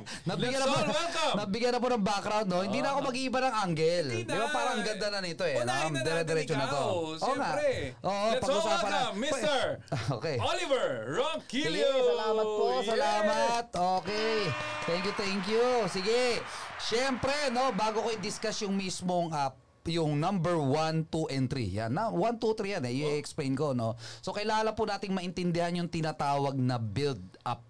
ganda po ng background, no? Hindi na ako mag-iiba ng angle. Hindi Di ba na. parang ganda na nito eh. Unahin na Dire-diretso na to. Oo nga. Oo, Let's na. welcome Mr. Okay. Oliver Ronquillo. salamat po, Yeah. salamat. Okay. Thank you, thank you. Sige. Siyempre, no, bago ko i-discuss yung mismong app, yung number 1, 2, and 3. Yan. Na, 1, 2, 3 yan eh. I-explain ko, no? So, kailangan po nating maintindihan yung tinatawag na build up.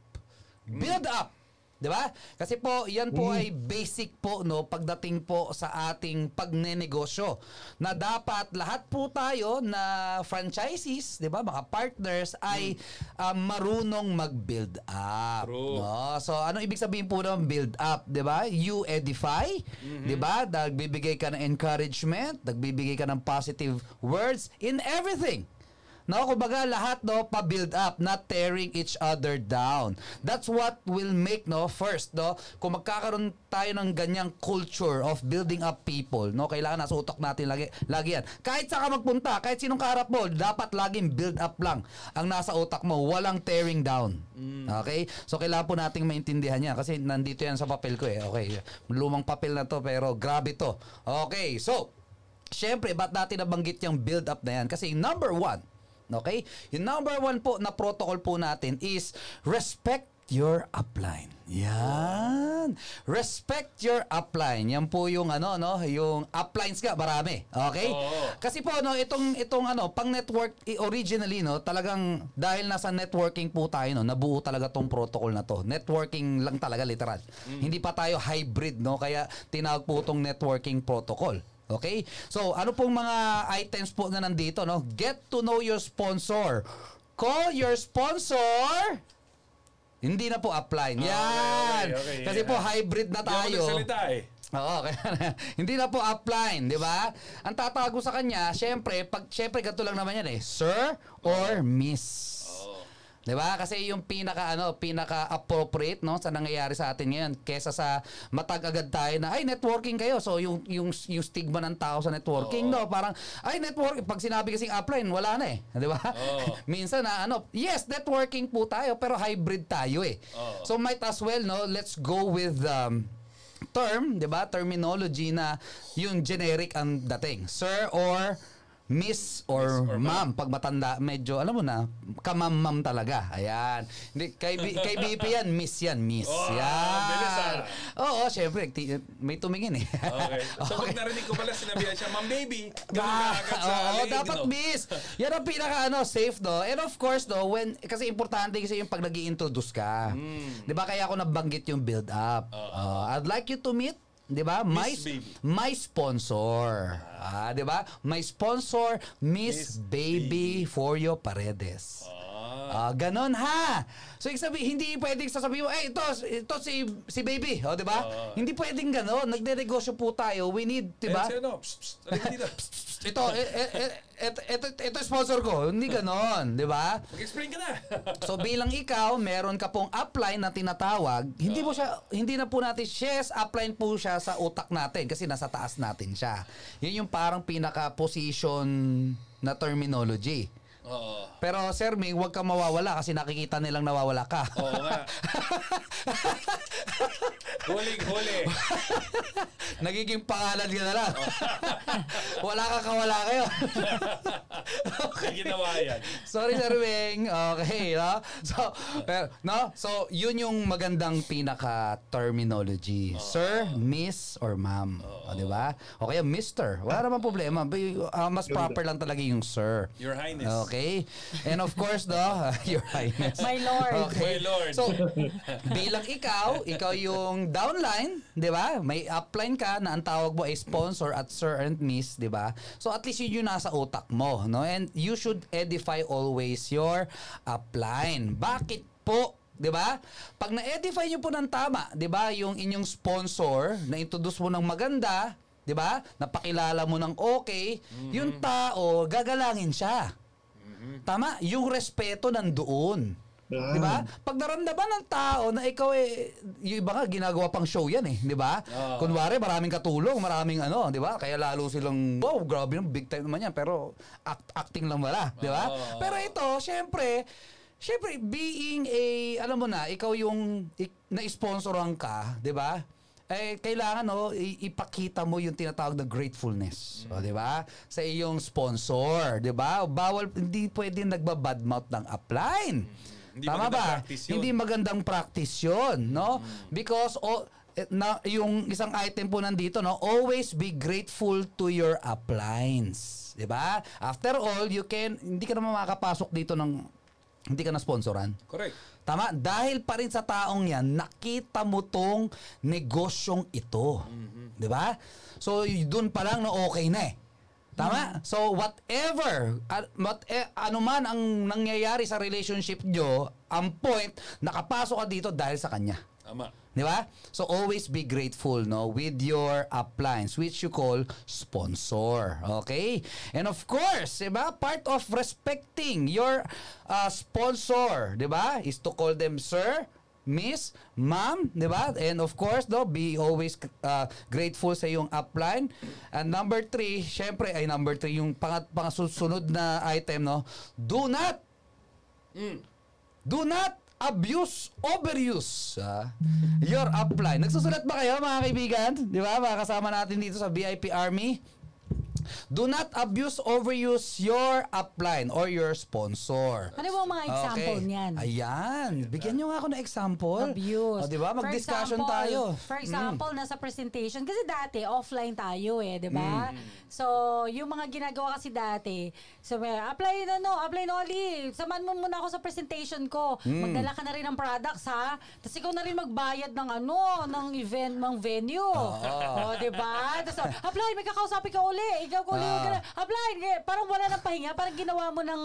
'Di ba? Kasi po, yan po ay basic po no pagdating po sa ating pagnenegosyo. Na dapat lahat po tayo na franchisees, 'di ba, mga partners ay ah, marunong mag-build up. True. No? So ano ibig sabihin po ng build up, 'di ba? You edify, 'di ba? Nagbibigay ka ng encouragement, nagbibigay ka ng positive words in everything. No, kumbaga lahat no pa-build up, not tearing each other down. That's what will make no first no kung magkakaroon tayo ng ganyang culture of building up people, no kailangan nasa utak natin lagi lagi yan. Kahit saan ka magpunta, kahit sinong kaharap mo, dapat laging build up lang ang nasa utak mo, walang tearing down. Okay? So kailangan po nating maintindihan yan kasi nandito yan sa papel ko eh. Okay. Lumang papel na to pero grabe to. Okay. So, Siyempre, ba't natin nabanggit yung build up na yan? Kasi number one, okay? Yung number one po na protocol po natin is respect your upline. Yan. Respect your upline. Yan po yung ano no, yung uplines ka marami. Okay? Oo. Kasi po no, itong itong ano, pang network originally no, talagang dahil nasa networking po tayo no, nabuo talaga tong protocol na to. Networking lang talaga literal. Hindi pa tayo hybrid no, kaya tinawag po tong networking protocol. Okay? So, ano pong mga items po na nandito, no? Get to know your sponsor. Call your sponsor. Hindi na po upline. Ah, Yan. okay, okay, Kasi yeah. po hybrid na Hindi ako tayo. eh. Oo, kaya hindi na po upline, di ba? Ang tatago sa kanya, syempre, pag syempre ganito lang naman yan eh, sir or miss. Oo. 'Di ba? Kasi yung pinaka ano, pinaka appropriate no sa nangyayari sa atin ngayon kesa sa matag agad tayo na ay networking kayo. So yung yung yung stigma ng tao sa networking no, parang ay network pag sinabi kasing upline wala na eh, 'di ba? Oo. Minsan na ano, yes, networking po tayo pero hybrid tayo eh. Oo. So might as well no, let's go with um, term, 'di ba? Terminology na yung generic ang dating. Sir or Miss or, Miss or ma'am. Pag matanda, medyo, alam mo na, kamam-mam talaga. Ayan. Hindi, kay, B- kay BP yan, miss yan, miss. Oh, yan. bilis ah. Oo, syempre, ti- may tumingin eh. Okay. So pag narinig ko pala sinabihan siya, Ma'am baby, Ah, Oo, leeg, dapat no? miss. Yan ang pinaka ano, safe no. And of course no, when kasi importante kasi yung pag nag introduce ka. 'Di ba kaya ako nabanggit yung build up. Oo. Uh, I'd like you to meet 'di ba? My Baby. my sponsor. Ah, 'di ba? My sponsor Miss, Miss Baby, Foryo Paredes. Ah. Ah, ganon ha. So, ibig sabihin, hindi pwedeng sasabihin mo, eh, ito, ito si, si baby. O, di ba? Oo. Hindi pwedeng ganon. Nagde-negosyo po tayo. We need, di ba? Eh, sino? Psst, psst, dito. ito, eh, eh, eh, ito, ito, ito, sponsor ko. Hindi ganon, di ba? Mag-explain ka na. So bilang ikaw, meron ka pong upline na tinatawag, hindi mo siya hindi na po natin yes, upline po siya sa utak natin kasi nasa taas natin siya. Yun yung parang pinaka position na terminology. Oo. Pero Sir Ming, huwag kang mawawala kasi nakikita nilang nawawala ka. Oo nga. Huling huli. Nagiging pangalan ka na lang. Wala ka kawala kayo. May ginawa yan. Sorry Sir Ming. Okay, no? So, pero, no? So, yun yung magandang pinaka terminology. Sir, Miss or Ma'am. O, di ba? O kaya Mr. Wala naman problema. But, uh, mas proper lang talaga yung Sir. Your Highness. Okay? And of course, no, Your Highness. My Lord. Okay. My Lord. So, bilang ikaw, ikaw yung downline, 'di ba? May upline ka na ang tawag mo ay sponsor at sir and miss, 'di ba? So at least yun yung nasa utak mo, no? And you should edify always your upline. Bakit po 'di ba? Pag na-edify niyo po ng tama, 'di ba? Yung inyong sponsor na introduce mo ng maganda, 'di ba? Napakilala mo ng okay, yung tao gagalangin siya. Tama, yung respeto nandoon. Ah. 'Di ba? Pag naramdaman ng tao na ikaw eh yung iba nga ginagawa pang show 'yan eh, 'di ba? Oo. Kunwari maraming katulong, maraming ano, 'di ba? Kaya lalo silang wow, grabe naman big time naman 'yan, pero act, acting lang wala, 'di ba? Oo. Pero ito, syempre, syempre being a alam mo na, ikaw yung na-sponsoran ka, 'di ba? Eh kailangan no ipakita mo yung tinatawag na gratefulness, o di ba? Sa iyong sponsor, di ba? Bawal hindi pwedeng nagbabadmouth ng upline. Hindi Tama ba? yun. Hindi magandang practice 'yon, no? Because o eh, na yung isang item po nandito no always be grateful to your uplines 'di ba after all you can hindi ka naman makakapasok dito ng hindi ka na sponsoran Correct. Tama? Dahil pa rin sa taong yan, nakita mo tong negosyong ito. Di ba? So, dun pa lang na okay na eh. Tama? So, whatever, a- what, eh, ano man ang nangyayari sa relationship nyo, ang point, nakapasok ka dito dahil sa kanya. Tama. Di ba? So always be grateful no with your uplines which you call sponsor. Okay? And of course, di ba? Part of respecting your uh, sponsor, di ba? Is to call them sir, miss, ma'am, di ba? And of course, no, be always uh, grateful sa iyong upline. And number three, syempre, ay number three, yung pangat, pangasusunod na item, no? Do not Do not abuse, overuse ah, your upline. Nagsusulat ba kayo mga kaibigan? Di ba? Mga kasama natin dito sa VIP Army. Do not abuse, overuse your upline or your sponsor. Ano ba ang mga example Okay. niyan? Ayan. Bigyan nyo nga ako ng example. Abuse. O, di ba? For Mag-discussion example- tayo. For Mm. example, nasa presentation, kasi dati, offline tayo eh, di ba? Mm. So, yung mga ginagawa kasi dati, so, may, apply na no, apply no, Ali. Samahan mo muna ako sa presentation ko. Mm. Magdala ka na rin ng products, ha? Tapos ikaw na rin magbayad ng ano, ng event, ng venue. O, di ba? Tapos, apply, may kakausapin ka uli. Ikaw ko uli, Ah. na- apply. Parang wala ng pahinga, parang ginawa mo ng,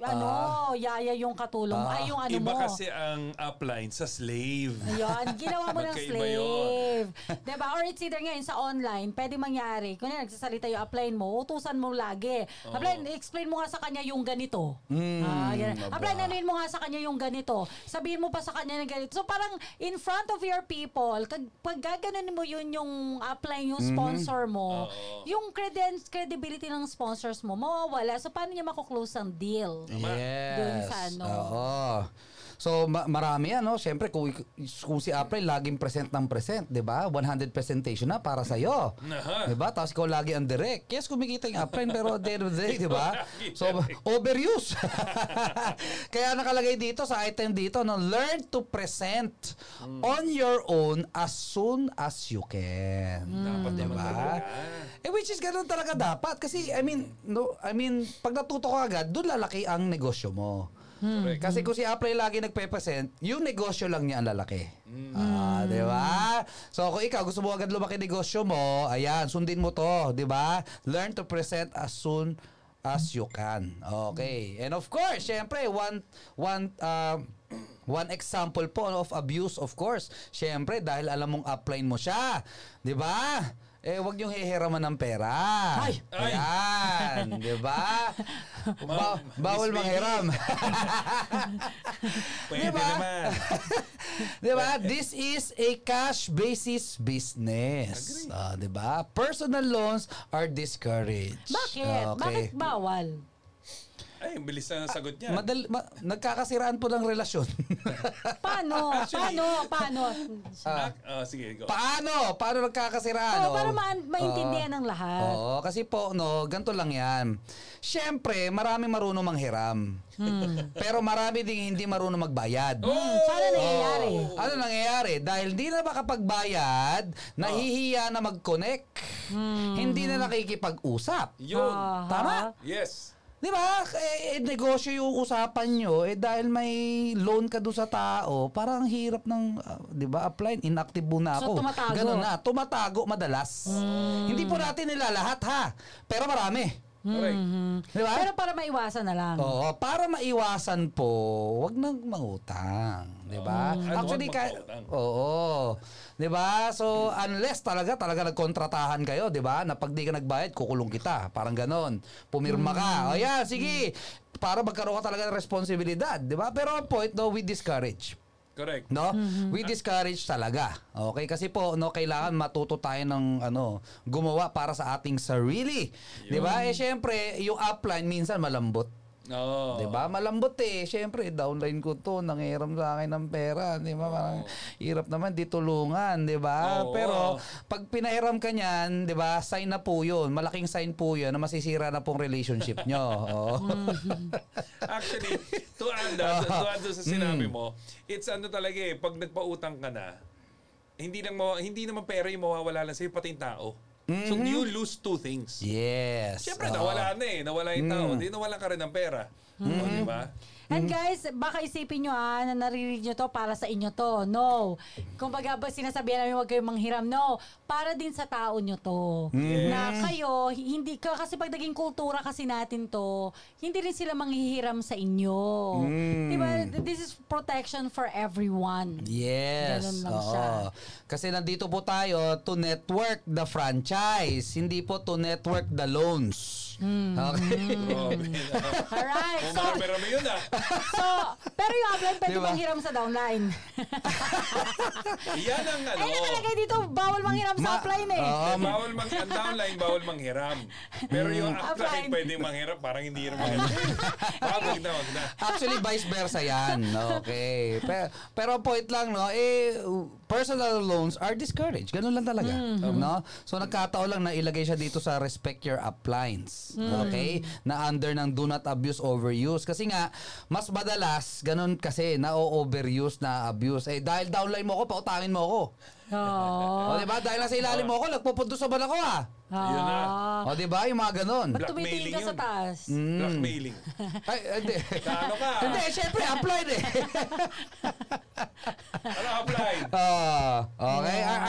ano, yaya yung katulong, Ah. ay yung ano Iba mo. kasi ang upline sa slave. Ayun, ginawa mo ng slave. diba? Or it's either ngayon sa online, pwede mangyari. Kung nagsasalita yung upline mo, utusan mo lagi. Upline, explain mo nga sa kanya yung ganito. ah, ganun. aba. Upline, anuin mo nga sa kanya yung ganito. Sabihin mo pa sa kanya ng ganito. So parang in front of your people, kag, pag gaganon mo yun yung upline, yung sponsor mo, yung creden- credibility ng sponsors mo, mawawala. So paano niya mako-close ang deal? Yes. Dun sa ano. Oo. So ma- marami yan, no? Siyempre kung, kung si April laging present ng present, 'di ba? 100 presentation na para sa iyo. Aha. 'Di ba? Tapos ikaw lagi ang direct. Yes, kumikita yung April pero at the end of the day, 'di ba? So overuse. Kaya nakalagay dito sa item dito, no, learn to present on your own as soon as you can. Dapat Di naman ba? talaga. Eh which is ganun talaga dapat kasi I mean no I mean pag natuto ka agad doon lalaki ang negosyo mo. Correct. Kasi kung si Apple lagi nagpe-present, yung negosyo lang niya ang lalaki. Ah, 'di ba? So kung ikaw gusto mo agad lumaki negosyo mo, ayan, sundin mo 'to, 'di ba? Learn to present as soon as you can. Okay. And of course, syempre one one um, One example po of abuse, of course. Syempre, dahil alam mong upline mo siya. 'Di ba? Eh, wag niyong hihiraman ng pera. Ay! Ay! Ayan, 'di ba? Ba- bawal manghiram. Pwede Diba? naman. 'Di ba? This is a cash basis business. Ah, 'di ba? Personal loans are discouraged. Bakit? Okay. Bakit bawal? Ay, ang bilis na sagot niya. Madal, ma- nagkakasiraan po ng relasyon. Paano? Actually- paano? Paano? Ah, ah, sige, go. Paano? Paano nagkakasiraan? Oh, para Oh. ma- maintindihan Oo. ng lahat. Oo, kasi po, no, ganito lang yan. Siyempre, marami marunong manghiram. Hmm. Pero marami ding hindi marunong magbayad. Hmm, sana nangyayari. Oo. Ano nangyayari? Dahil hindi na makapagbayad, nahihiya na mag-connect. Hmm. Hindi na nakikipag-usap. Yun. Aha. Tama? Yes. Di ba? Eh, eh, negosyo yung usapan nyo. Eh, dahil may loan ka doon sa tao, parang ang hirap ng, ah, di ba, apply. Inactive muna So, ako. tumatago. Ganun na. Tumatago madalas. Hindi po natin nila lahat, ha? Pero marami. Correct. Di ba? Pero para maiwasan na lang. Oo, para maiwasan po, wag nang mangutang, 'di ba? Ano, Actually ka. Oo. 'Di ba? So unless talaga talaga nagkontratahan kayo, 'di ba? Na pag di ka nagbayad, kukulong kita. Parang ganon. Pumirma ka. O yan, sige. Para magkaroon ka talaga ng responsibilidad, 'di ba? Pero ang point, no, we discourage. Correct. No? We discourage talaga. Okay? Kasi po, no, kailangan matuto tayo ng ano, gumawa para sa ating sarili. 'Di ba? Eh syempre, yung upline minsan malambot. Oo. 'Di ba? Malambot eh. Syempre, downline ko 'to, nangiram sa akin ng pera, 'di ba? Parang hirap naman di tulungan, 'di ba? Oo. Pero pag pinahiram ka niyan, 'di ba? Sign na po 'yun. Malaking sign po 'yun na masisira na pong relationship nyo. Oo. Actually, to add that, to add sa sinabi Mm. mo, it's ano talaga eh, pag nagpautang ka na, hindi lang mo, hindi naman pera yung mawawala lang sa'yo, pati yung tao. So you lose two things. Yes. Siyempre, nawala na eh. Nawala yung tao. Di nawala ka rin ng pera. O, di ba? And guys, baka isipin nyo ah, na naririnig nyo to para sa inyo to. No. Kung baga ba sinasabihan namin huwag kayong manghiram. No. Para din sa tao nyo to. Na kayo, hindi ka, kasi pag naging kultura kasi natin to, hindi rin sila manghihiram sa inyo. Diba? This is protection for everyone. Yes. Ganun lang oo. siya. Kasi nandito po tayo to network the franchise, hindi po to network the loans. Okay. Grabe. Alright. Kung So, marami-rami yun ah. so, pero yung upline pwede Diba? manghiram sa downline. Yan ang ano. Ay, nakalagay dito, bawal manghiram sa Ma- upline eh. Eh, bawal mang ang downline bawal manghiram. Pero yung upline Upline. pwedeng manghiram, parang hindi rin maganda. Wag na, wag na. Actually, vice versa yan. Okay. Pero, pero point lang, no, eh, personal loans are discouraged. Ganun lang talaga. No? So, nagkataon lang na ilagay siya dito sa respect your uplines. Okay? Na under ng do not abuse, overuse. Kasi nga, mas madalas, ganun kasi, na-overuse, na-abuse. Eh, dahil downline mo ako, pautangin mo ako. Oo. O, di ba? Dahil nasa ilalim mo ako, nagpupunto sa bala ko, ah. Yun na. Ah. O, di ba? Yung mga ganun. Ba't tumitingin ka Blackmailing sa yun. taas? Blackmailing. Ay, hindi. Ano ka? hindi, syempre, applied eh. Ano upline? Ah, okay.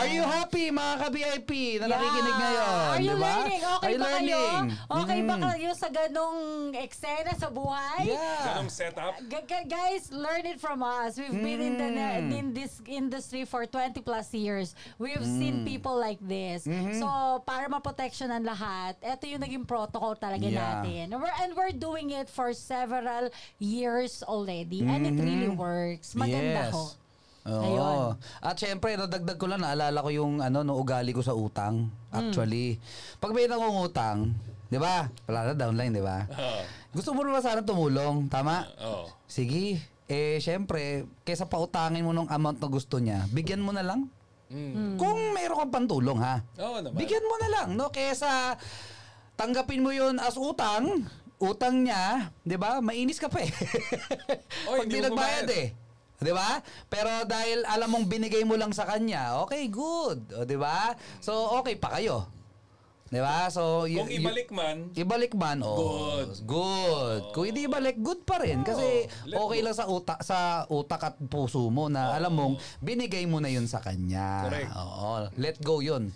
Are, you happy mga ka-VIP na nakikinig ngayon? Are you di ba? learning? Okay are you ba learning? kayo? Okay ba Mm. kayo sa ganong eksena sa buhay? Yeah. Ganong setup? G- g- guys, learn it from us. We've been in the Mm. in this industry for 20 plus years. We've Mm. seen people like this. Mm-hmm. So, para maprotection ang lahat, ito yung naging protocol talaga Yeah. natin. We're, and we're doing it for several years already. And it really works. Maganda Mm-hmm. Yes. ho. Oo. Ayun. At syempre, nadagdag ko lang, naalala ko yung ano, no, ugali ko sa utang. Actually. Pag may nangungutang, di ba? Wala na downline, di ba? Oo. Gusto mo naman sana tumulong, tama? Oo. Sige. Eh, syempre, kesa pautangin mo ng amount na gusto niya, bigyan mo na lang. Mm. Kung mayroon kang pantulong, ha? Oo naman. Bigyan mo na lang, no? Kesa tanggapin mo yun as utang, utang niya, 'di ba? Mainis ka pa eh. Oy, Pag hindi di mo nagbayad bayad. eh. 'Di ba? Pero dahil alam mong binigay mo lang sa kanya, okay, good. O 'di ba? So okay pa kayo. 'Di ba? So y- Kung ibalik man, Ibalik man, oh. Good. Good. Kung hindi ibalik, good pa rin. Kasi let okay go. lang sa utak, sa utak at puso mo na alam mong binigay mo na yun sa kanya. Correct. Oo. Let go yun.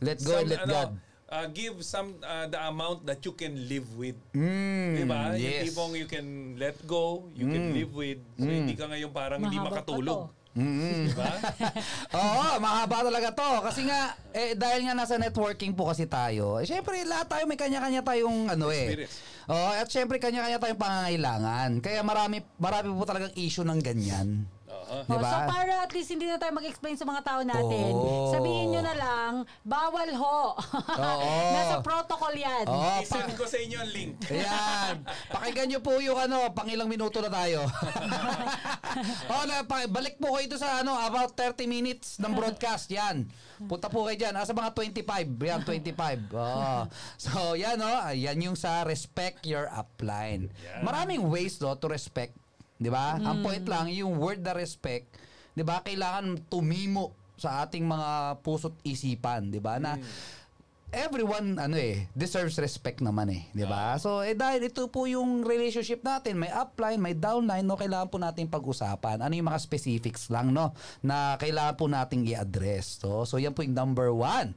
Let go and some, let ano, God. Uh, give some uh, the amount that you can live with. Mm, Diba? Yung yes. tipong you can let go, you can live with. So hindi ka ngayon parang hindi Mahaba pa makatulog. Mm. Diba? Oo, mahaba talaga to. Kasi nga, eh, dahil nga nasa networking po kasi tayo, eh, syempre lahat tayo may kanya-kanya tayong ano eh. Oo, at syempre kanya-kanya tayong pangangailangan. Kaya marami, marami po talagang issue ng ganyan. Oh, Diba? so para at least hindi na tayo mag-explain sa mga tao natin, Oo. sabihin nyo na lang, bawal ho. Oo. Nasa protocol yan. Oo, I-send ko sa inyo ang link. Ayan. Pakinggan nyo po yung ano, pang ilang minuto na tayo. oh, na, pa, balik po kayo ito sa ano, about 30 minutes ng broadcast. Yan. Punta po kayo dyan. Ah, sa mga 25. Yan, 25. Oh. So, yan oh. Yan yung sa respect your upline. Yan. Maraming ways no, to respect. Di ba? Ang point lang, yung word na respect, di ba, kailangan tumimo sa ating mga puso't isipan. Di ba? Na, everyone ano eh deserves respect naman eh, 'di ba? So eh dahil ito po yung relationship natin, may upline, may downline, no, kailangan po nating pag-usapan. Ano yung mga specifics lang no na kailangan po nating i-address. So so yan po yung number one.